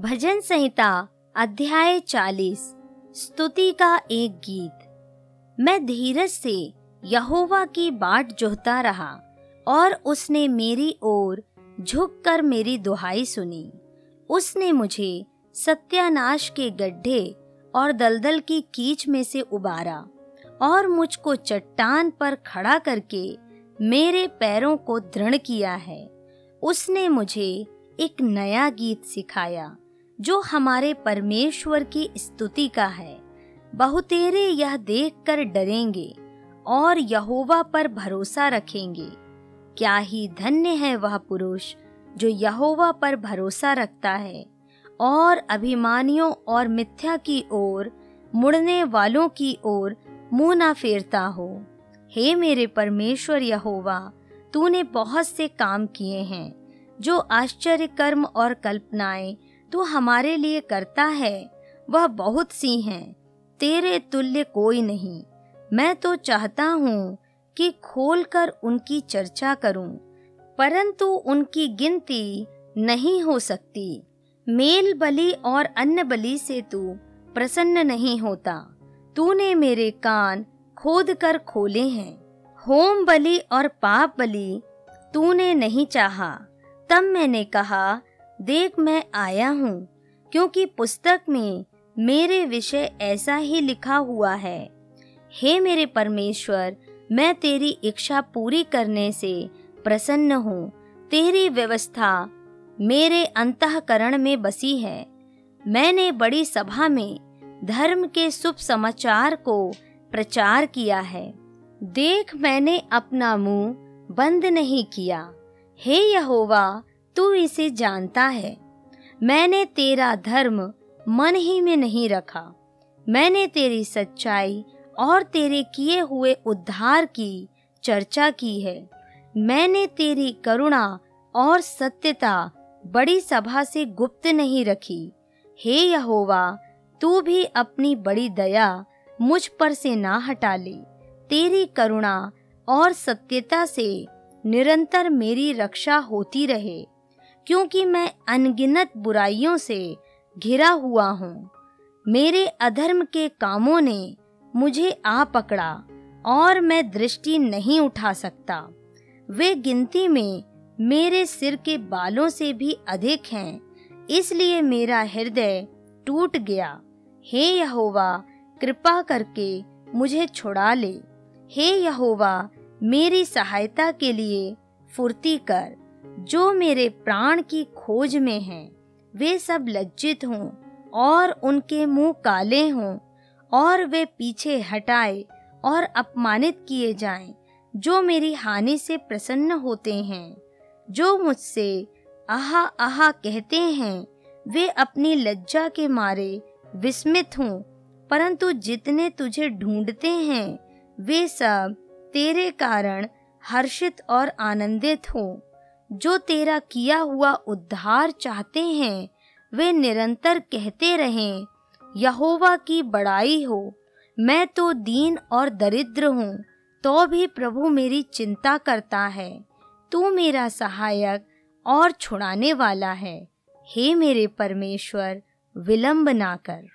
भजन संहिता, अध्याय चालीस, स्तुति का एक गीत। मैं धीरज से यहोवा की बाट जोहता रहा और उसने मेरी ओर झुककर मेरी दुहाई सुनी। उसने मुझे सत्यानाश के गड्ढे और दलदल की कीच में से उबारा और मुझको चट्टान पर खड़ा करके मेरे पैरों को दृढ़ किया है। उसने मुझे एक नया गीत सिखाया। जो हमारे परमेश्वर की स्तुति का है। बहुतेरे यह देखकर डरेंगे और यहोवा पर भरोसा रखेंगे। क्या ही धन्य है वह पुरुष जो यहोवा पर भरोसा रखता है और अभिमानियों और मिथ्या की ओर, मुड़ने वालों की ओर मुँह ना फेरता हो। हे मेरे परमेश्वर यहोवा, तूने बहुत से काम किए हैं, जो आश्चर्य कर्म और कल्पनाएँ तू हमारे लिए करता है वह बहुत सी हैं। तेरे तुल्य कोई नहीं। मैं तो चाहता हूँ कि खोलकर उनकी चर्चा करूँ, परंतु उनकी गिनती नहीं हो सकती। मेल बलि और अन्न बलि से तू प्रसन्न नहीं होता। तूने मेरे कान खोद कर खोले हैं। होम बलि और पाप बलि तूने नहीं चाहा। तब मैंने कहा देख मैं आया हूँ, क्योंकि पुस्तक में मेरे विषय ऐसा ही लिखा हुआ है। हे मेरे परमेश्वर, मैं तेरी इच्छा पूरी करने से प्रसन्न हूँ। तेरी व्यवस्था मेरे अंतकरण में बसी है। मैंने बड़ी सभा में धर्म के शुभ समाचार को प्रचार किया है। देख मैंने अपना मुँह बंद नहीं किया। हे यहोवा तू इसे जानता है। मैंने तेरा धर्म मन ही में नहीं रखा। मैंने तेरी सच्चाई और तेरे किए हुए उद्धार की चर्चा की है। मैंने तेरी करुणा और सत्यता बड़ी सभा से गुप्त नहीं रखी। हे यहोवा, तू भी अपनी बड़ी दया मुझ पर से ना हटा ले। तेरी करुणा और सत्यता से निरंतर मेरी रक्षा होती रहे। क्योंकि मैं अनगिनत बुराइयों से घिरा हुआ हूँ। मेरे अधर्म के कामों ने मुझे आ पकड़ा और मैं दृष्टि नहीं उठा सकता। वे गिनती में मेरे सिर के बालों से भी अधिक हैं, इसलिए मेरा हृदय टूट गया। हे यहोवा, कृपा करके मुझे छुड़ा ले। हे यहोवा, मेरी सहायता के लिए फुर्ती कर। जो मेरे प्राण की खोज में हैं, वे सब लज्जित हों और उनके मुँह काले हों और वे पीछे हटाए और अपमानित किए जाएँ, जो मेरी हानि से प्रसन्न होते हैं, जो मुझसे आहा आहा कहते हैं, वे अपनी लज्जा के मारे विस्मित हों, परंतु जितने तुझे ढूंढते हैं, वे सब तेरे कारण हर्षित और आनंदित हो। जो तेरा किया हुआ उद्धार चाहते हैं, वे निरंतर कहते रहें, यहोवा की बड़ाई हो। मैं तो दीन और दरिद्र हूँ तो भी प्रभु मेरी चिंता करता है। तू मेरा सहायक और छुड़ाने वाला है। हे मेरे परमेश्वर, विलंब ना कर।